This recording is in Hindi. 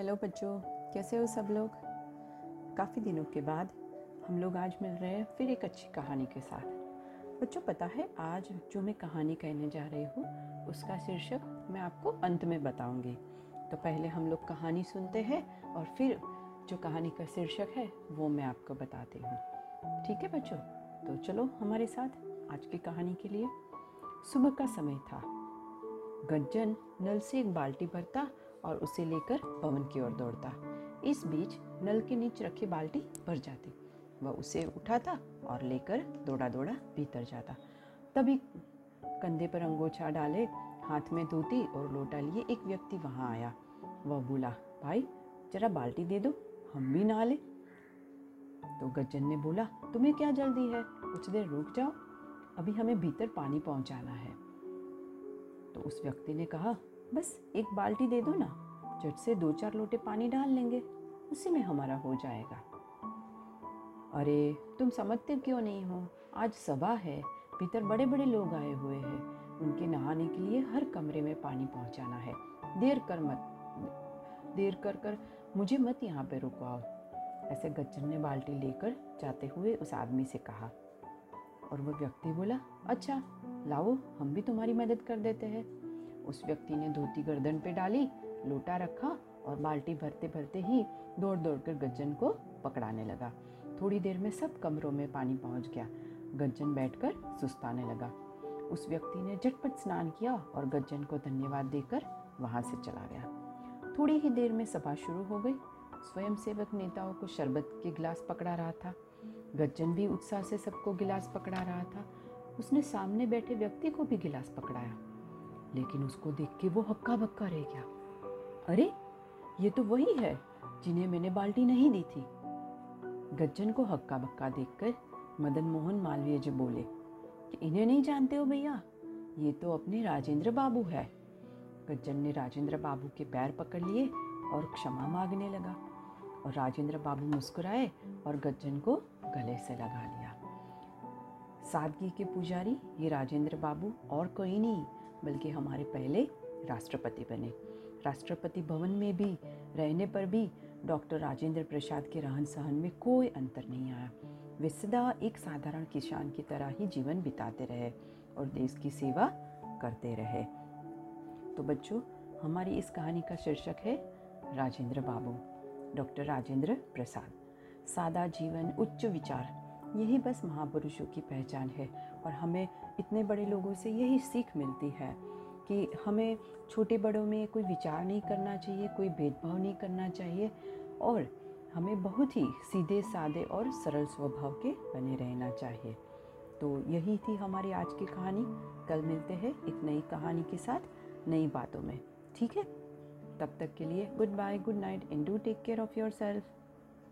हेलो बच्चों। कैसे हो सब लोग? काफ़ी दिनों के बाद हम लोग आज मिल रहे हैं फिर एक अच्छी कहानी के साथ। बच्चों, पता है, आज जो मैं कहानी कहने जा रही हूँ, उसका शीर्षक मैं आपको अंत में बताऊँगी। तो पहले हम लोग कहानी सुनते हैं और फिर जो कहानी का शीर्षक है, वो मैं आपको बताती हूँ। ठीक है बच्चों? तो चलो हमारे साथ आज की कहानी के लिए। सुबह का समय था। गज्जन नल से एक बाल्टी भरता और उसे लेकर पवन की ओर दौड़ता। इस बीच नल के नीचे रखी बाल्टी भर जाती। वह उसे उठाता और लेकर दौड़ा दौड़ा भीतर जाता। तभी कंधे पर अंगोछा डाले, हाथ में धोती और लोटा लिए एक व्यक्ति वहाँ आया। वह बोला, भाई, जरा बाल्टी दे दो, हम भी नहा ले। तो गज्जन ने बोला, तुम्हें क्या जल्दी है? कुछ देर रुक जाओ। अभी हमें भीतर पानी पहुंचाना है। तो उस व्यक्ति ने कहा बस एक बाल्टी दे दो ना, झट से दो चार लोटे पानी डाल लेंगे, उसी में हमारा हो जाएगा। अरे, तुम समझते क्यों नहीं हो? आज सभा है, भीतर बड़े बड़े लोग आए हुए हैं। उनके नहाने के लिए हर कमरे में पानी पहुंचाना है। देर कर मत, देर कर कर मुझे मत यहाँ पे रुकवाओ। ऐसे गज्जन ने बाल्टी लेकर जाते हुए उस आदमी से कहा। और वह व्यक्ति बोला अच्छा लाओ, हम भी तुम्हारी मदद कर देते हैं। उस व्यक्ति ने धोती गर्दन पे डाली, लोटा रखा और बाल्टी भरते भरते ही दौड़ दौड़ कर गज्जन को पकड़ाने लगा। थोड़ी देर में सब कमरों में पानी पहुँच गया। गज्जन बैठकर सुस्ताने लगा। उस व्यक्ति ने झटपट स्नान किया और गज्जन को धन्यवाद देकर वहाँ से चला गया। थोड़ी ही देर में सभा शुरू हो गई। स्वयंसेवक नेताओं को शरबत के गिलास पकड़ा रहा था। गज्जन भी उत्साह से सबको गिलास पकड़ा रहा था। उसने सामने बैठे व्यक्ति को भी गिलास पकड़ाया। लेकिन उसको देख के वो हक्का बक्का रह गया। अरे, ये तो वही है जिन्हें मैंने बाल्टी नहीं दी थी। गज्जन को हक्का बक्का देखकर मदन मोहन मालवीय जी बोले, कि इन्हें नहीं जानते हो भैया? ये तो अपने राजेंद्र बाबू है। गज्जन ने राजेंद्र बाबू के पैर पकड़ लिए और क्षमा मांगने लगा और राजेंद्र बाबू मुस्कुराए और गज्जन को गले से लगा लिया। सादगी के पुजारी ये राजेंद्र बाबू और कोई नहीं बल्कि हमारे पहले राष्ट्रपति बने। राष्ट्रपति भवन में भी, रहने पर भी डॉक्टर राजेंद्र प्रसाद के रहन सहन में कोई अंतर नहीं आया। वे सदा एक साधारण किसान की तरह ही जीवन बिताते रहे और देश की सेवा करते रहे। तो बच्चों, हमारी इस कहानी का शीर्षक है राजेंद्र बाबू, डॉक्टर राजेंद्र प्रसाद। सादा जीवन, उच्च विचार, यही बस महापुरुषों की पहचान है। और हमें इतने बड़े लोगों से यही सीख मिलती है कि हमें छोटे बड़ों में कोई विचार नहीं करना चाहिए, कोई भेदभाव नहीं करना चाहिए और हमें बहुत ही सीधे, सादे और सरल स्वभाव के बने रहना चाहिए। तो यही थी हमारी आज की कहानी। कल मिलते हैं एक नई कहानी के साथ नई बातों में। ठीक है? तब तक के लिए good bye, good night and do take care of yourself